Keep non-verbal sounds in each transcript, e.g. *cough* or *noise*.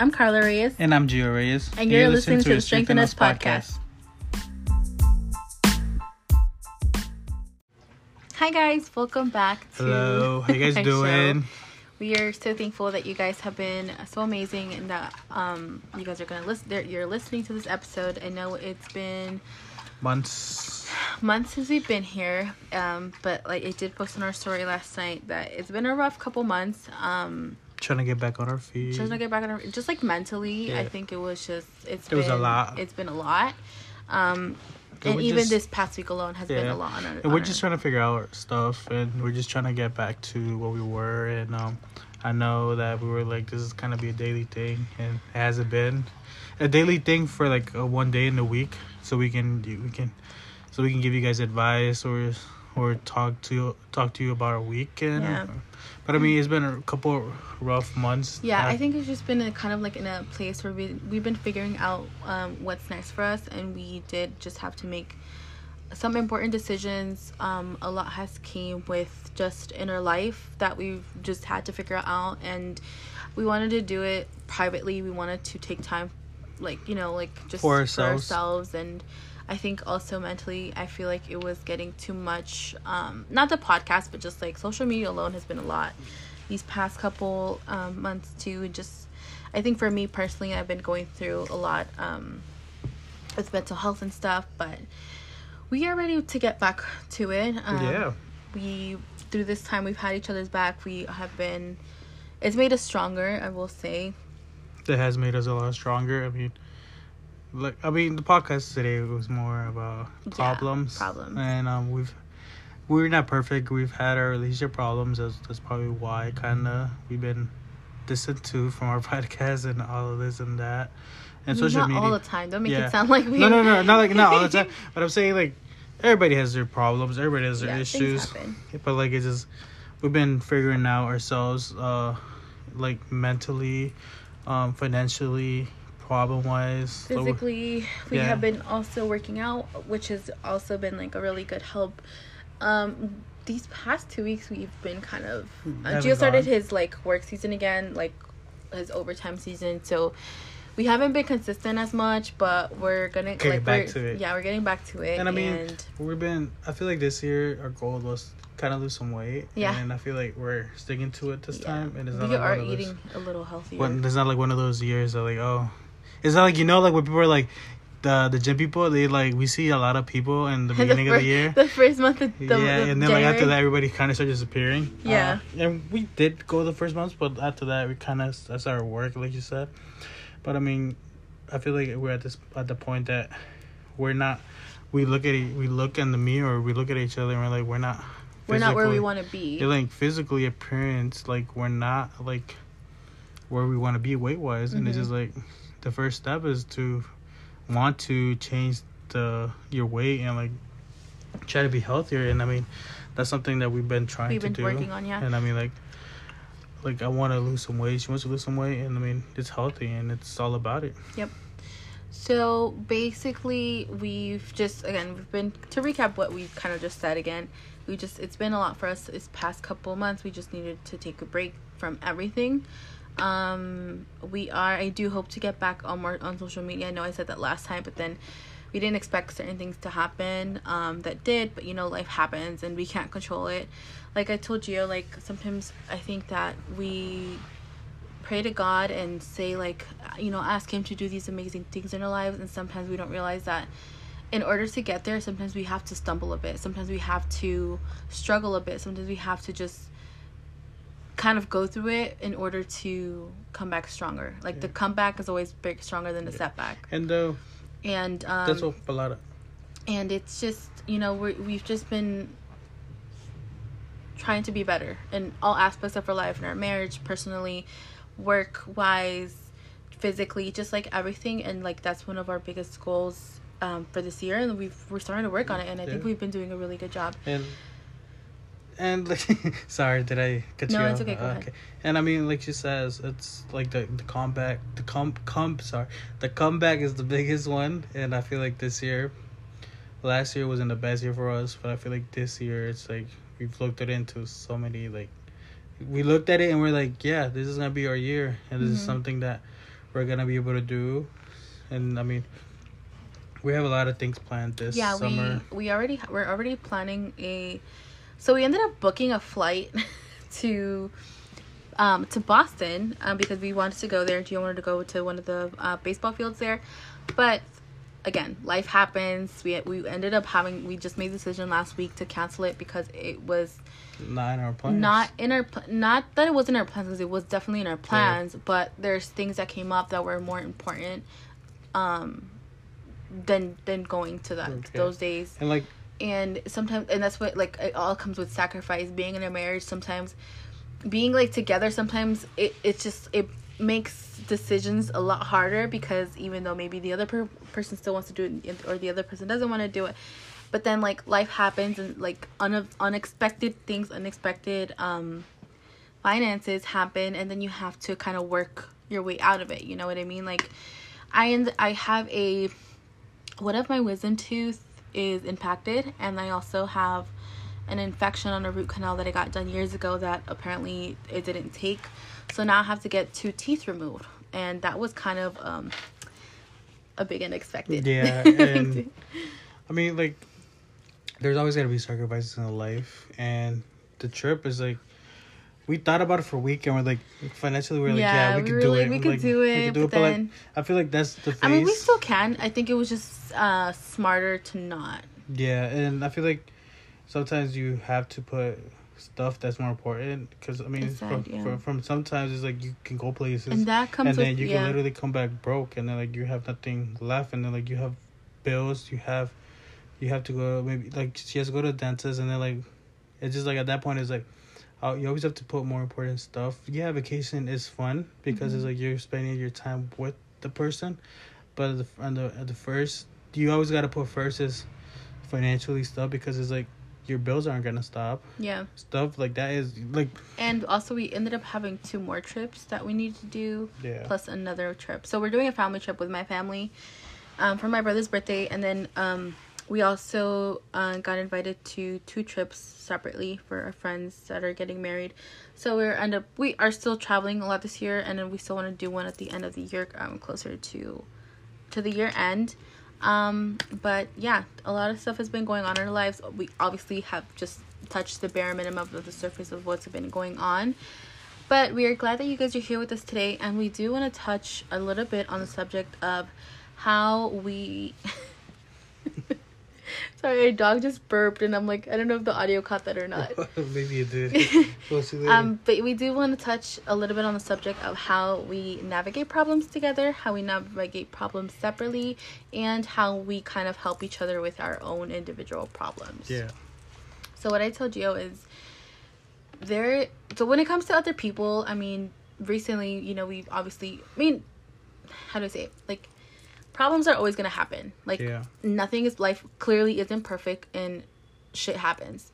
I'm Carla Reyes. And I'm Gio Reyes. And you're, listening, to the Strength in Us podcast. Hi guys, welcome back to Hello, how you guys *laughs* doing? show. We are so thankful that you guys have been so amazing and that um you guys are gonna listen. that You're listening to this episode. I know it's been Months. months since we've been here, um, but like it did post on our story last night that it's been a rough couple months. Um, Trying to get back on our feet. trying to get back on our, just like mentally. I think it was just it's It been was a lot. It's been a lot. Um, And and even just- this past week alone has been a lot. On our, And we're our- just trying to figure out stuff, and we're just trying to get back to what we were. And um, I know that we were like, this is kind of be a daily thing, and it hasn't been a daily thing for like a one day in the week, so we can we can, so we can give you guys advice or or talk to talk to you about our weekend. Yeah. But I mean, it's been a couple rough months. Yeah, Uh, I think it's just been a, kind of like in a place where we we've been figuring out um, what's next for us, and we did just have to make some important decisions. Um, a lot has came with just inner life that we've just had to figure out, and we wanted to do it privately. We wanted to take time, like you know, like just For ourselves. ourselves and. I think also mentally, I feel like it was getting too much. Um, not the podcast, but just like social media alone has been a lot these past couple um, months too. Just, I think for me personally, I've been going through a lot um, with mental health and stuff, but we are ready to get back to it. Um, Yeah. We through this time we've had each other's back. We have been. It's made us stronger. I will say. It has made us a lot stronger. I mean, like I mean, the podcast today was more about Yeah, problems, problems. and um, we've we're not perfect. We've had our relationship problems. That's that's probably why kind of we've been distant too from our *laughs* podcast and all of this and that, and mean, social not media. all the time. Don't make Yeah. it sound like we. no, no, no, not like not all the *laughs* time. But I'm saying like everybody has their problems. Everybody has their Yeah, things issues. happen. But like it's just we've been figuring out ourselves, uh, like mentally, um, financially, problem wise. physically we Yeah. have been also working out which has also been like a really good help um these past two weeks we've been kind of uh, Haven't Gio started gone. his like work season again like his overtime season so we haven't been consistent as much but we're gonna Getting like back to it. yeah we're getting back to it And I mean, and we've been. I feel like this year our goal was kind of lose some weight. Yeah. And I feel like we're sticking to it this yeah, time. And it's not we like are of those- eating a little healthier When, it's not like one of those years that like oh, it's not like you know like when people are like. The the gym people they like we see a lot of people in the *laughs* beginning the of the year the first month of the, yeah, the and then like after January. that, everybody kind of started disappearing. Yeah. Uh, and we did go the first months, but after that, we kind of that's our work, like you said. But I mean, I feel like we're at this at the point that we're not. We look at we look in the mirror, we look at each other, and we're like, we're not. we're not where we want to be They're like physically appearance, like we're not like where we want to be weight wise, and it's Mhm. just like the first step is to want to change the your weight and like try to be healthier. And I mean, that's something that we've been trying we've to been do. working on yeah And I mean, like, like I want to lose some weight. She wants to lose some weight, and I mean, it's healthy, and it's all about it. Yep. So basically, we've just again we've been to recap what we kind of just said again. We just it's been a lot for us this past couple months. We just needed to take a break from everything. Um, we are. I do hope to get back on more on social media. I know I said that last time, but then we didn't expect certain things to happen. Um, that did, but you know, life happens and we can't control it. Like I told you, like sometimes I think that we pray to God and say like you know ask him to do these amazing things in our lives and sometimes we don't realize that in order to get there sometimes we have to stumble a bit sometimes we have to struggle a bit sometimes we have to just kind of go through it in order to come back stronger. Like the comeback is always big stronger than the setback. And uh, and um that's a lot of and it's just you know we we've just been trying to be better in all aspects of our life in our marriage personally work wise physically just like everything. And like that's one of our biggest goals um, for this year. And we've we're starting to work on it. And i think we've been doing a really good job. And and like *laughs* sorry did i cut No, you it's off? okay, go Uh, ahead. and i mean like she says it's like the the comeback the come come sorry the comeback is the biggest one and i feel like this year last year wasn't the best year for us but i feel like this year it's like we've looked it into so many like we looked at it and we're like yeah this is gonna be our year and this is Mhm. something that we're gonna be able to do, and I mean, we have a lot of things planned this yeah, summer. we we already we're already planning a. So we ended up booking a flight *laughs* to um, to Boston um, because we wanted to go there. Gio wanted to go to one of the uh, baseball fields there, but again, life happens. We we ended up having we just made the decision last week to cancel it because it was Not in our plans. not in our not that it wasn't in our plans because it was definitely in our plans, but there's things that came up that were more important um than than going to that Okay. those days and like and sometimes and that's what like it all comes with sacrifice being in a marriage sometimes being like together sometimes it it's just it makes decisions a lot harder because even though maybe the other per- person still wants to do it or the other person doesn't want to do it but then like life happens and like un- unexpected things unexpected um finances happen and then you have to kind of work your way out of it you know what i mean? Like i end i have a one of my wisdom tooth is impacted and i also have an infection on a root canal that i got done years ago that apparently it didn't take. So now i have to get two teeth removed and that was kind of um a big unexpected. Yeah, *laughs* and- I mean, like, there's always gonna be sacrifices in life, and the trip is like, we thought about it for a week, and we're like, financially, we're like, yeah, we, we could do like, it. we could like, do it, but like, then- I feel like that's the phase. i mean we still can i think it was just uh smarter to not Yeah, and I feel like sometimes you have to put stuff that's more important because I mean, Aside, from, yeah. from from sometimes it's like you can go places and that comes and then with you yeah can literally come back broke and then like you have nothing left and then like you have bills you have you have to go maybe like she has to go to the dentist and then like it's just like at that point it's like uh, you always have to put more important stuff. Yeah vacation is fun because it's Mhm. like you're spending your time with the person. But at the on the at the first you always got to put first is financially stuff because it's like your bills aren't gonna stop. Yeah. Stuff like that is like and also we ended up having two more trips that we need to do yeah. plus another trip. So we're doing a family trip with my family um, for my brother's birthday, and then um, we also uh, got invited to two trips separately for our friends that are getting married. So we're end up we are still traveling a lot this year, and then we still want to do one at the end of the year, um, closer to to the year end. Um, but yeah, a lot of stuff has been going on in our lives. We obviously have just touched the bare minimum of the surface of what's been going on. But we are glad that you guys are here with us today, and we do want to touch a little bit on the subject of how we. *laughs* *laughs* Sorry, a dog just burped, and I'm like, I don't know if the audio caught that or not. *laughs* maybe it did *laughs* we'll see later. Um, but we do want to touch a little bit on the subject of how we navigate problems together, how we navigate problems separately, and how we kind of help each other with our own individual problems. yeah So what I told Gio is there so when it comes to other people, I mean, recently, you know, we've obviously I mean how do I say it? Like problems are always gonna happen. Like yeah nothing is life clearly isn't perfect and shit happens.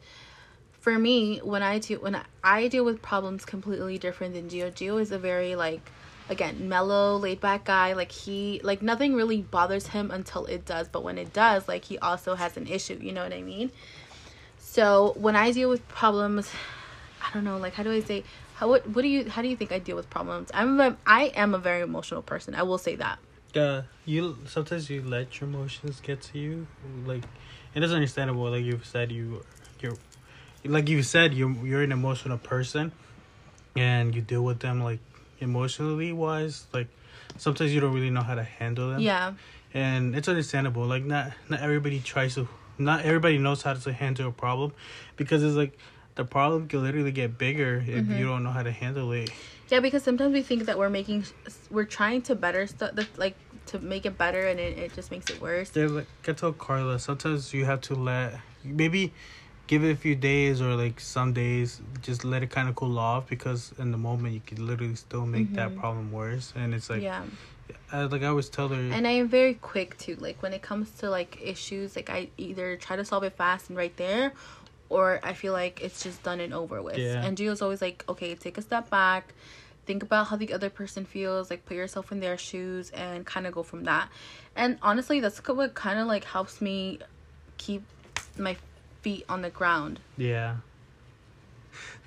For me, when I do when I, deal with problems completely different than Gio. Gio is a very like again mellow, laid back guy. Like he like nothing really bothers him until it does, but when it does, like he also has an issue. You know what I mean? So when I deal with problems, I don't know. Like how do I say? How what what do you how do you think I deal with problems? I'm a, I am a very emotional person. I will say that. Uh, you sometimes you let your emotions get to you like it is understandable like you've said you you're like you said you you're an emotional person and you deal with them like emotionally wise like sometimes you don't really know how to handle them Yeah. and it's understandable like not not everybody tries to not everybody knows how to handle a problem because it's like the problem can literally get bigger if Mhm. you don't know how to handle it Yeah, because sometimes we think that we're making, we're trying to better stuff, like to make it better, and it, it just makes it worse. They're like I told Carla, sometimes you have to let maybe give it a few days or like some days just let it kind of cool off because in the moment you could literally still make that Mhm. problem worse and it's like yeah, I, like I always tell her and I am very quick too. Like when it comes to like issues, like I either try to solve it fast and right there, or I feel like it's just done and over with. Yeah. And Gio's always like, okay, take a step back, think about how the other person feels, like put yourself in their shoes, and kind of go from that. And honestly, that's what kind of like helps me keep my feet on the ground. yeah.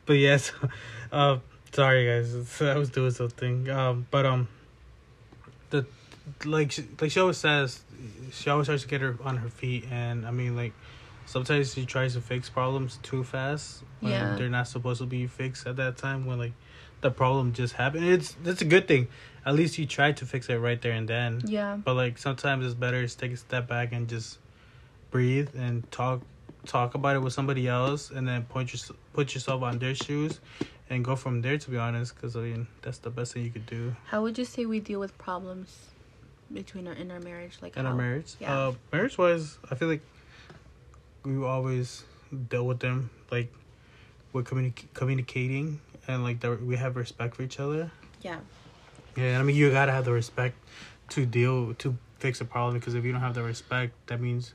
But yes, *laughs* uh, sorry guys, I was doing something. Um, but um, the like she, like she always says, she always tries to get her on her feet, and I mean like sometimes she tries to fix problems too fast when Yeah. they're not supposed to be fixed at that time when like the problem just happened. It's that's a good thing. At least you tried to fix it right there and then. Yeah. But like sometimes it's better to take a step back and just breathe and talk talk about it with somebody else and then point your, put yourself on their shoes and go from there to be honest because i mean that's the best thing you could do How would you say we deal with problems between our in our marriage? Like in how, our marriage yeah. uh marriage wise i feel like we always dealt with them like with communi- communicating and like that we have respect for each other Yeah. yeah i mean you gotta have the respect to deal to fix a problem because if you don't have the respect that means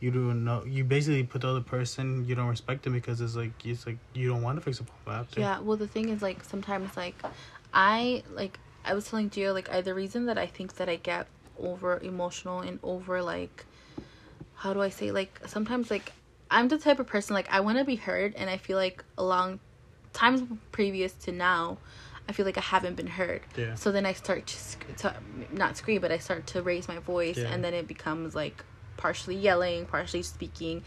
you don't know you basically put the other person you don't respect them because it's like it's like you don't want to fix a problem after Yeah, well, the thing is, like, sometimes, like, I, like, I was telling Gio, like, I, the reason that I think that I get over emotional and over, like, how do I say, like, sometimes, like, I'm the type of person, like, I want to be heard, and I feel like along times previous to now, I feel like I haven't been heard. yeah So then I start to, sc- to not scream, but I start to raise my voice, Yeah. and then it becomes like partially yelling, partially speaking.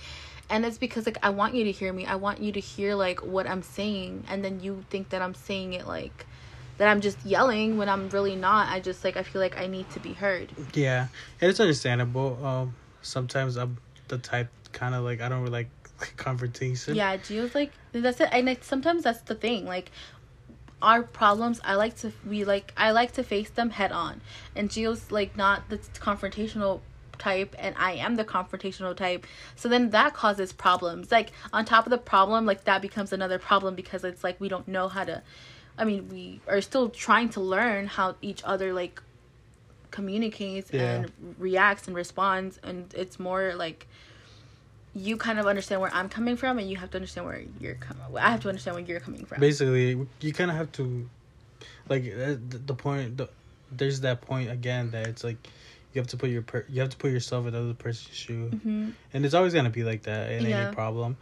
And it's because like I want you to hear me. I want you to hear like what I'm saying, and then you think that I'm saying it like that I'm just yelling when I'm really not. I just like I feel like I need to be heard. Yeah, and it's understandable. Um, sometimes I'm the type kind of like I don't really *laughs* like confrontation. Yeah, Gio's like that's it, and like, sometimes that's the thing. Like our problems, I like to we like I like to face them head on, and Gio's like not the confrontational type and I am the confrontational type. So then that causes problems. Like on top of the problem, like that becomes another problem because it's like we don't know how to I mean, we are still trying to learn how each other like communicates Yeah. and reacts and responds and it's more like you kind of understand where I'm coming from and you have to understand where you're coming I have to understand where you're coming from. Basically, you kind of have to, like, uh, the, point. The, there's that point again that it's like you have to put your per, you have to put yourself in the other person's shoe, hmm and it's always gonna be like that in Yeah. any problem.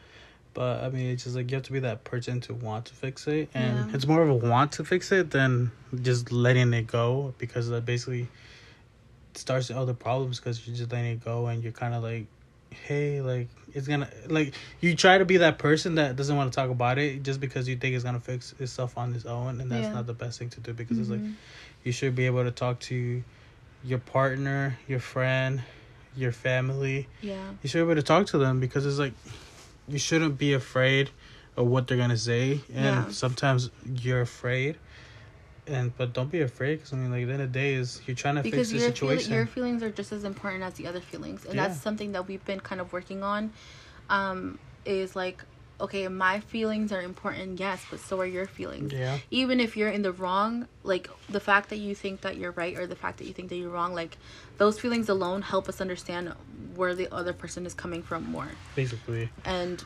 But I mean, it's just like you have to be that person to want to fix it, and Yeah. it's more of a want to fix it than just letting it go because that basically starts other problems because you're just letting it go and you're kind of like, hey, like it's gonna like you try to be that person that doesn't want to talk about it just because you think it's gonna fix itself on its own, and that's Yeah. not the best thing to do because it's like Mhm. you should be able to talk to your partner, your friend, your family Yeah. you should be able to talk to them because it's like you shouldn't be afraid of what they're gonna say and Yeah. sometimes you're afraid and but don't be afraid because i mean like at the end of the day is you're trying to because fix the situation. your feelings are just as important as the other feelings and Yeah. that's something that we've been kind of working on um is like okay my feelings are important yes but so are your feelings. Yeah. Even if you're in the wrong like the fact that you think that you're right or the fact that you think that you're wrong like those feelings alone help us understand where the other person is coming from more. Basically. And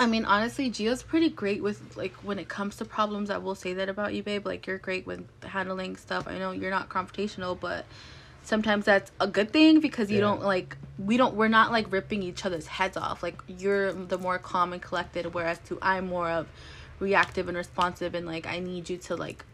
I mean, honestly, Gio's pretty great with like when it comes to problems. I will say that about you, babe. Like you're great with handling stuff. I know you're not confrontational, but sometimes that's a good thing because you Yeah. don't like we don't we're not like ripping each other's heads off. Like you're the more calm and collected, whereas to I'm more of reactive and responsive and like I need you to like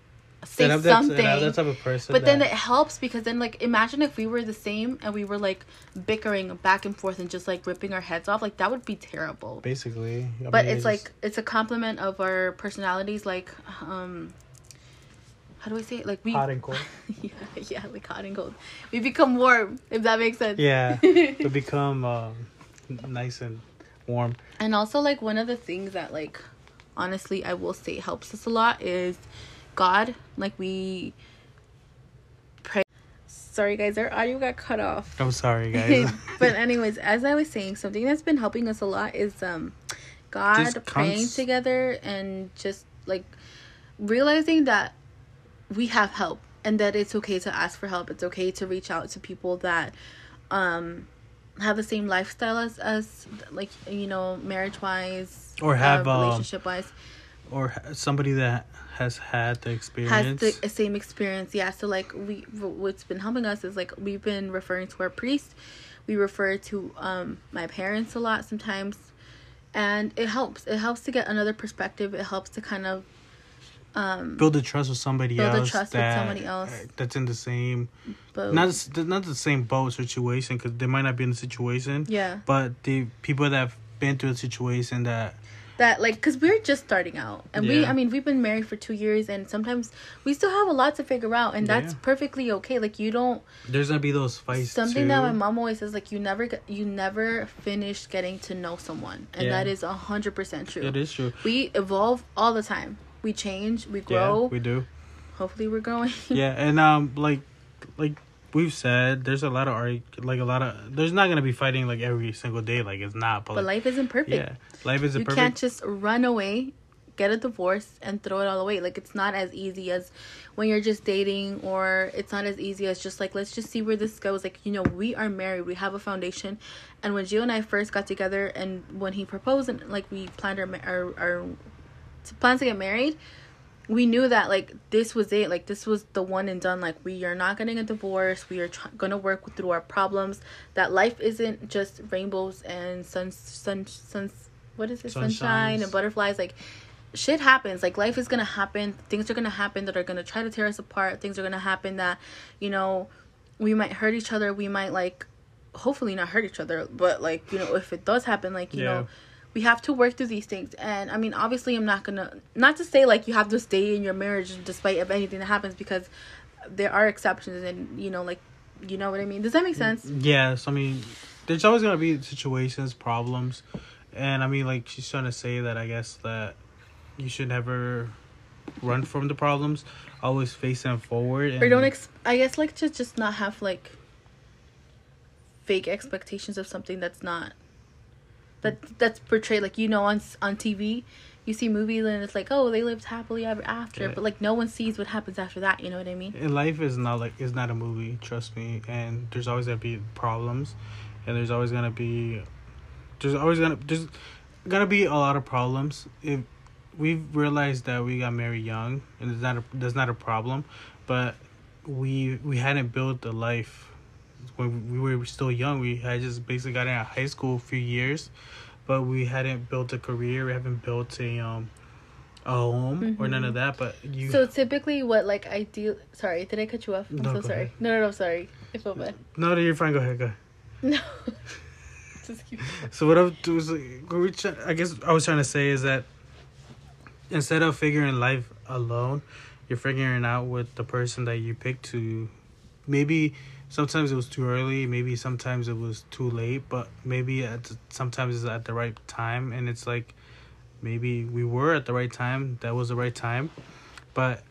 say that, something. and that type of person But then it helps because then like imagine if we were the same and we were like bickering back and forth and just like ripping our heads off, like that would be terrible. basically I But mean, it's like it's a compliment of our personalities like um how do I say it? Like we hot and cold *laughs* yeah, yeah, like hot and cold. We become warm, if that makes sense. yeah *laughs* to become um, nice and warm And also like one of the things that like honestly I will say helps us a lot is God. Like we pray Sorry guys, our audio got cut off. i'm sorry *laughs* guys but anyways, as I was saying, something that's been helping us a lot is um God Just praying cons- together and just like realizing that we have help and that it's okay to ask for help. It's okay to reach out to people that um have the same lifestyle as us like you know marriage wise Or have, um, relationship wise or ha- somebody that has had the experience has the same experience yeah so like we what's been helping us is like we've been referring to our priest we refer to um my parents a lot sometimes and it helps it helps to get another perspective it helps to kind of um build a trust with somebody Build a else. trust with somebody else. That's in the same, boat. not not the same boat situation because they might not be in the situation, yeah but the people that have been through a situation that that like because we're just starting out and we i mean we've been married for two years and sometimes we still have a lot to figure out and that's Yeah. perfectly okay like you don't there's gonna be those fights. something too. that my mom always says like you never you never finish getting to know someone and Yeah. that is a hundred percent true It is true. we evolve all the time we change we grow Yeah, we do. hopefully we're growing yeah, and um, like, like we've said, there's a lot of arg- like a lot of. There's not gonna be fighting like every single day. Like it's not, but, but like, life isn't perfect yeah, life is a you perfect. can't just run away get a divorce and throw it all away like it's not as easy as when you're just dating or it's not as easy as just like let's just see where this goes like you know we are married we have a foundation and when Gio and I first got together and when he proposed and like we planned our our, our plans to get married we knew that like this was it. Like this was the one and done. Like we are not getting a divorce. We are tr- gonna work through our problems. That life isn't just rainbows and sun sun suns what is it? Sunshine and butterflies. Like shit happens. Like life is gonna happen. Things are gonna happen that are gonna try to tear us apart. Things are gonna happen that you know we might hurt each other. We might like hopefully not hurt each other but like you know if it does happen like you Yeah. know we have to work through these things. And i mean obviously i'm not gonna not to say like you have to stay in your marriage despite of anything that happens because there are exceptions and you know like you know what i mean? Does that make sense? Yes, I mean, there's always gonna be situations, problems, and I mean, like she's trying to say that I guess that you should never run from the problems, always face them forward. And, or don't ex- i guess like to just not have like fake expectations of something that's not that that's portrayed like you know on on tv you see movies and it's like oh they lived happily ever after Yeah. but like no one sees what happens after that you know what i mean And life is not like it's not a movie, trust me. And there's always gonna be problems, and there's always gonna be, there's always gonna there's gonna be a lot of problems. If we've realized that we got married young, and it's not a that's not a problem, but we we hadn't built a life when we were still young. We had just basically got out of high school a few years, but we hadn't built a career. We haven't built a um a home or none of that. But you So typically, what like I do? Sorry, did I cut you off? I'm No, so sorry. ahead. No, no, no, sorry. I feel bad. no, you're fine. Go ahead. Go. ahead. *laughs* No. Just keep. So what I'm was we I guess I was trying to say is that instead of figuring life alone, you're figuring out with the person that you picked to. Maybe sometimes it was too early. Maybe sometimes it was too late. But maybe at sometimes it's at the right time, and it's like maybe we were at the right time. That was the right time, but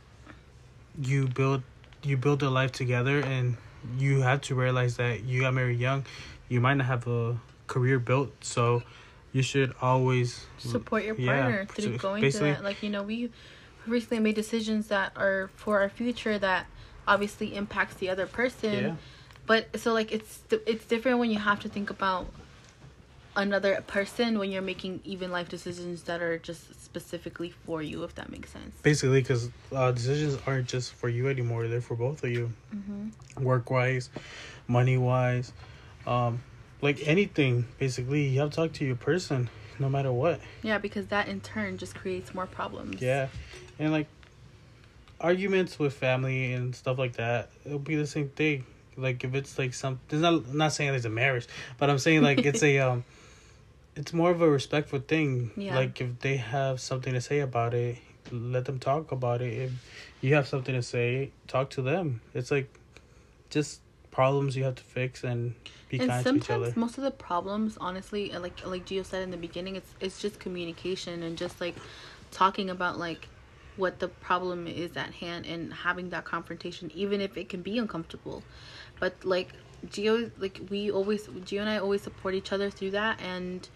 you build you build a life together, and you have to realize that you got married young. You might not have a career built, so you should always support your Yeah, partner through so going through basically- that. Like you know, we recently made decisions that are for our future that obviously impacts the other person. Yeah. But so like it's it's different when you have to think about another person when you're making even life decisions that are just specifically for you, if that makes sense. basically because uh, decisions aren't just for you anymore; they're for both of you. Mm-hmm. Work wise, money wise, um, like anything. Basically, you have to talk to your person, no matter what. Yeah, because that in turn just creates more problems. Yeah, and like arguments with family and stuff like that, it'll be the same thing. Like if it's like some, it's not I'm not saying there's a marriage, but I'm saying like it's a *laughs* um, it's more of a respectful thing. Yeah. Like if they have something to say about it, let them talk about it. If you have something to say, talk to them. It's like just problems you have to fix and be and kind to each other. sometimes most of the problems honestly uh, like like Gio said in the beginning it's it's just communication and just like talking about like what the problem is at hand and having that confrontation even if it can be uncomfortable but like Gio, like we always Gio and I always support each other through that and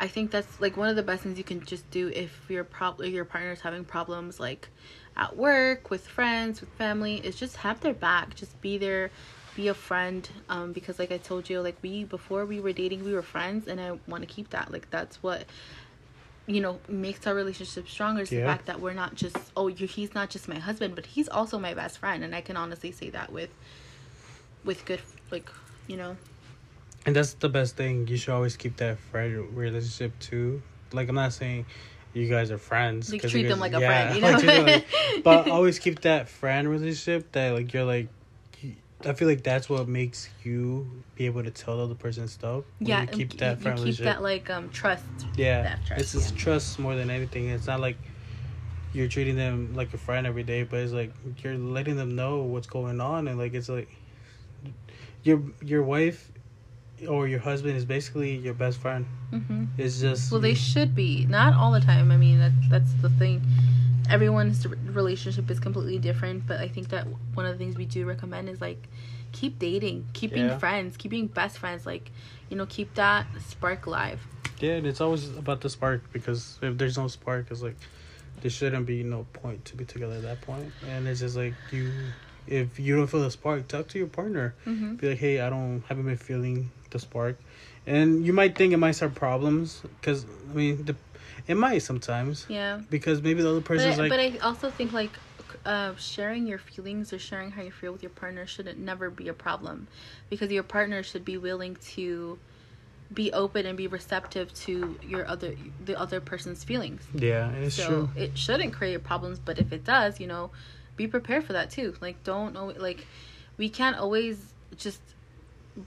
I think that's like one of the best things you can just do if your prob your partner is having problems like at work with friends with family is just have their back. Just be there be a friend um because like I told you like we before we were dating we were friends and I want to keep that. Like that's what you know makes our relationship stronger is the fact that we're not just oh you he's not just my husband but he's also my best friend and I can honestly say that with with good like you know And that's the best thing. You should always keep that friend relationship too. Like I'm not saying you guys are friends. Like, treat you them like a friend, you *laughs* know? them like- *laughs* but always keep that friend relationship that like you're like. I feel like that's what makes you be able to tell the other person stuff. yeah, you keep that you friend keep relationship. that like um trust. yeah, that trust, it's just yeah. trust more than anything. It's not like you're treating them like a friend every day, but it's like you're letting them know what's going on, and like it's like your your wife or your husband is basically your best friend. hmm It's just Well, they should be. Not all the time. I mean, that that's the thing. Everyone's relationship is completely different, but I think that one of the things we do recommend is like keep dating, keep being Yeah. friends, keep being best friends. Like, you know, keep that spark alive. Yeah, and it's always about the spark because if there's no spark, it's like there shouldn't be no point to be together at that point. And it's just like you, if you don't feel the spark, talk to your partner. Mm-hmm. Be like, hey, I don't haven't been feeling the spark, and you might think it might start problems because I mean, the, it might sometimes Yeah. because maybe the other But person's I, like, but I also think like uh, sharing your feelings or sharing how you feel with your partner shouldn't never be a problem, because your partner should be willing to be open and be receptive to your other the other person's feelings. yeah, it's so true. it shouldn't create problems, but if it does, you know, be prepared for that too. Like don't always, like we can't always just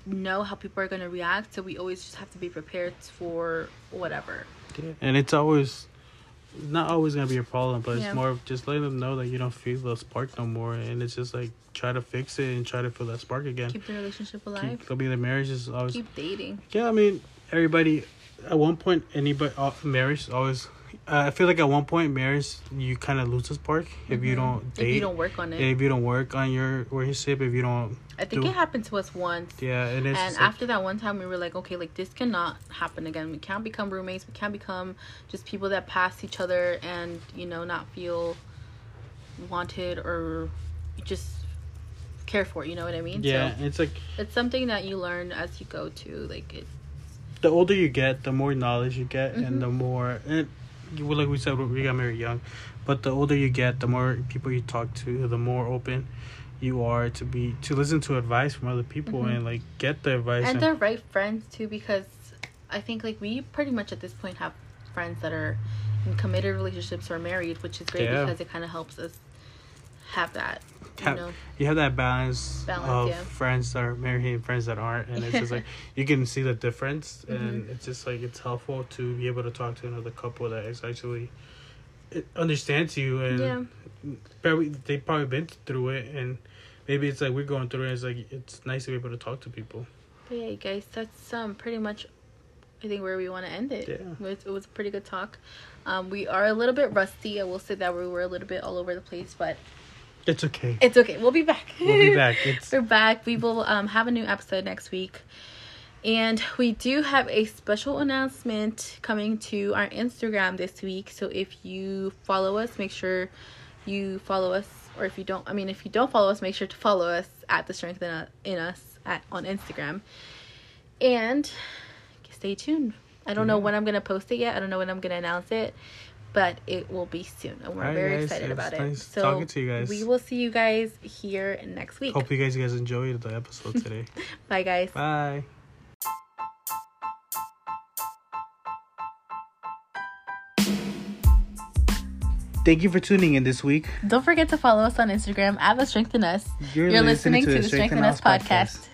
know how people are going to react, so we always just have to be prepared for whatever. Yeah. And it's always not always gonna be a problem, but it's Yeah. more of just letting them know that you don't feel the spark no more, and it's just like try to fix it and try to feel that spark again. Keep the relationship alive. Keep, I mean, the marriage is always Keep dating. yeah. I mean, everybody at one point, anybody uh, marriage always. Uh, I feel like at one point, marriage you kind of lose this spark if you Mhm. don't date. If you don't work on it. if you don't work on your relationship, if you don't, I think do- it happened to us once. yeah, and it's and just like- after that one time, we were like, okay, like this cannot happen again. We can't become roommates. We can't become just people that pass each other and you know not feel wanted or just care for. You know what I mean? yeah, So it's like it's something that you learn as you go to. Like it. the older you get, the more knowledge you get, Mhm. and the more and you- like we said, we got married young, but the older you get, the more people you talk to, the more open you are to be to listen to advice from other people Mhm. and like get the advice. and the right friends too because i think like we pretty much at this point have friends that are in committed relationships or married which is great Yeah. because it kind of helps us have that you Have- know you have that balance, Balance, of yeah. friends that are married and friends that aren't, and it's just like *laughs* you can see the difference, and Mhm. it's just like it's helpful to be able to talk to another couple that is actually it understands you and yeah probably they probably been through it and maybe it's like we're going through it it's like it's nice to be able to talk to people but yeah you guys that's um pretty much i think where we want to end it Yeah. it was, it was a pretty good talk um we are a little bit rusty i will say that we were a little bit all over the place but it's okay it's okay we'll be back we'll be back *laughs* it's We're back. We will um, have a new episode next week. And we do have a special announcement coming to our Instagram this week. So if you follow us, make sure you follow us. Or if you don't, I mean, if you don't follow us, make sure to follow us at the Strength in, in Us at, on Instagram. And stay tuned. I don't know when I'm going to post it yet. I don't know when I'm going to announce it. But it will be soon. And we're Alright, very guys. excited about it. So talking to you guys. we will see you guys here next week. hope you guys you guys enjoyed the episode today *laughs* Bye, guys. bye Thank you for tuning in this week. Don't forget to follow us on Instagram at The Strength in Us. You're, You're listening to the Strength in Us podcast.